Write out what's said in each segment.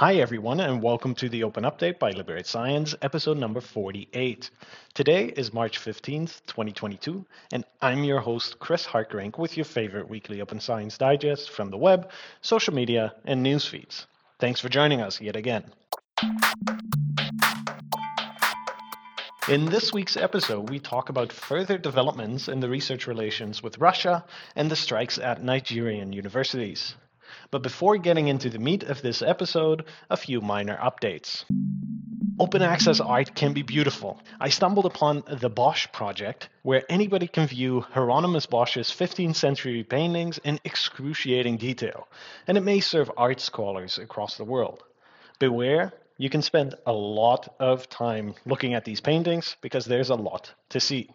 Hi, everyone, and welcome to the Open Update by Liberate Science, episode number 48. Today is March 15th, 2022, and I'm your host, Chris Hartgerink, with your favorite weekly Open Science Digest from the web, social media, and news feeds. Thanks for joining us yet again. In this week's episode, we talk about further developments in the research relations with Russia and the strikes at Nigerian universities. But before getting into the meat of this episode, a few minor updates. Open access art can be beautiful. I stumbled upon the Bosch project, where anybody can view Hieronymus Bosch's 15th century paintings in excruciating detail, and it may serve art scholars across the world. Beware, you can spend a lot of time looking at these paintings because there's a lot to see.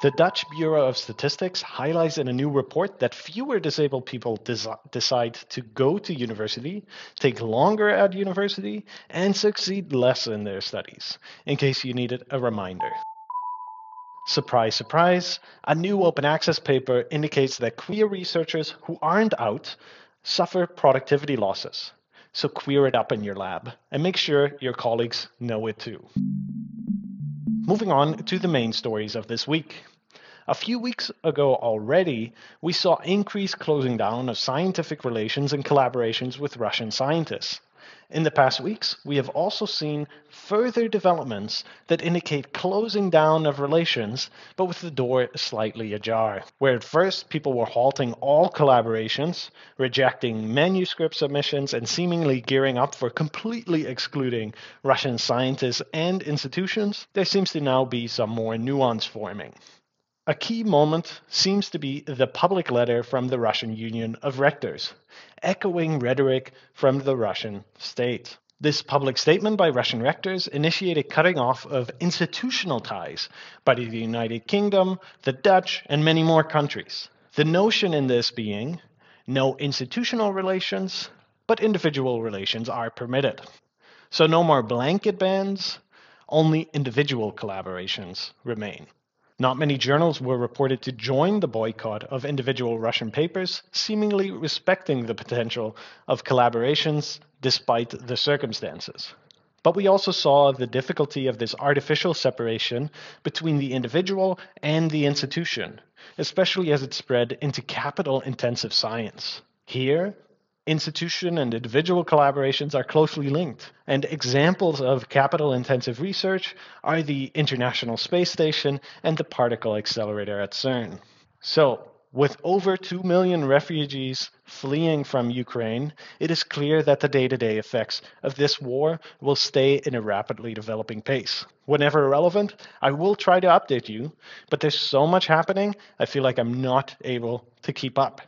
The Dutch Bureau of Statistics highlights in a new report that fewer disabled people des- decide to go to university, take longer at university, and succeed less in their studies, in case you needed a reminder. Surprise, surprise, a new open access paper indicates that queer researchers who aren't out suffer productivity losses. So queer it up in your lab and make sure your colleagues know it too. Moving on to the main stories of this week. A few weeks ago already, we saw increased closing down of scientific relations and collaborations with Russian scientists. In the past weeks, we have also seen further developments that indicate closing down of relations, but with the door slightly ajar. Where at first people were halting all collaborations, rejecting manuscript submissions, and seemingly gearing up for completely excluding Russian scientists and institutions, there seems to now be some more nuance forming. A key moment seems to be the public letter from the Russian Union of Rectors, echoing rhetoric from the Russian state. This public statement by Russian rectors initiated cutting off of institutional ties by the United Kingdom, the Dutch, and many more countries. The notion in this being no institutional relations, but individual relations are permitted. So no more blanket bans, only individual collaborations remain. Not many journals were reported to join the boycott of individual Russian papers, seemingly respecting the potential of collaborations despite the circumstances. But we also saw the difficulty of this artificial separation between the individual and the institution, especially as it spread into capital intensive science. Here, institution and individual collaborations are closely linked. And examples of capital intensive research are the International Space Station and the Particle Accelerator at CERN. So, with over 2 million refugees fleeing from Ukraine, it is clear that the day to day effects of this war will stay in a rapidly developing pace. Whenever relevant, I will try to update you, but there's so much happening, I feel like I'm not able to keep up.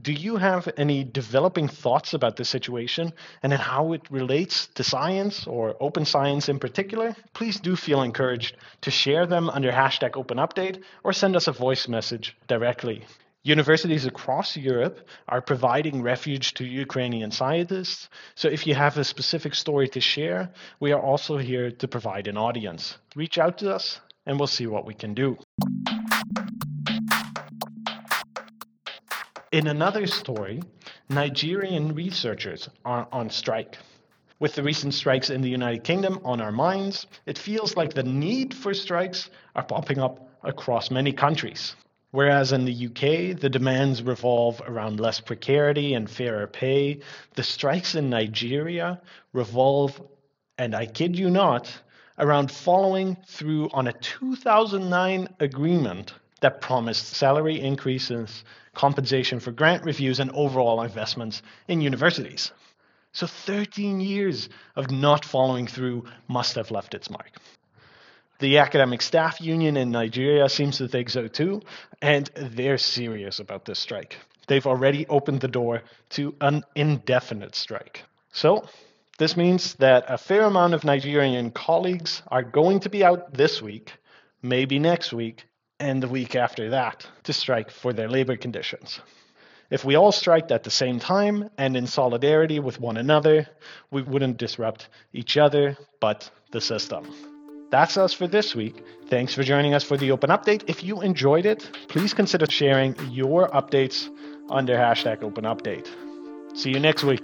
Do you have any developing thoughts about this situation and how it relates to science or open science in particular? Please do feel encouraged to share them under hashtag open update or send us a voice message directly. Universities across Europe are providing refuge to Ukrainian scientists. So if you have a specific story to share, we are also here to provide an audience. Reach out to us and we'll see what we can do. In another story, Nigerian researchers are on strike. With the recent strikes in the United Kingdom on our minds, it feels like the need for strikes are popping up across many countries. Whereas in the UK, the demands revolve around less precarity and fairer pay, the strikes in Nigeria revolve, and I kid you not, around following through on a 2009 agreement that promised salary increases, compensation for grant reviews, and overall investments in universities. So 13 years of not following through must have left its mark. The academic staff union in Nigeria seems to think so too, and they're serious about this strike. They've already opened the door to an indefinite strike. So, this means that a fair amount of Nigerian colleagues are going to be out this week, maybe next week, and the week after that to strike for their labor conditions. If we all striked at the same time and in solidarity with one another, we wouldn't disrupt each other, but the system. That's us for this week. Thanks for joining us for the open update. If you enjoyed it, please consider sharing your updates under hashtag open update. See you next week.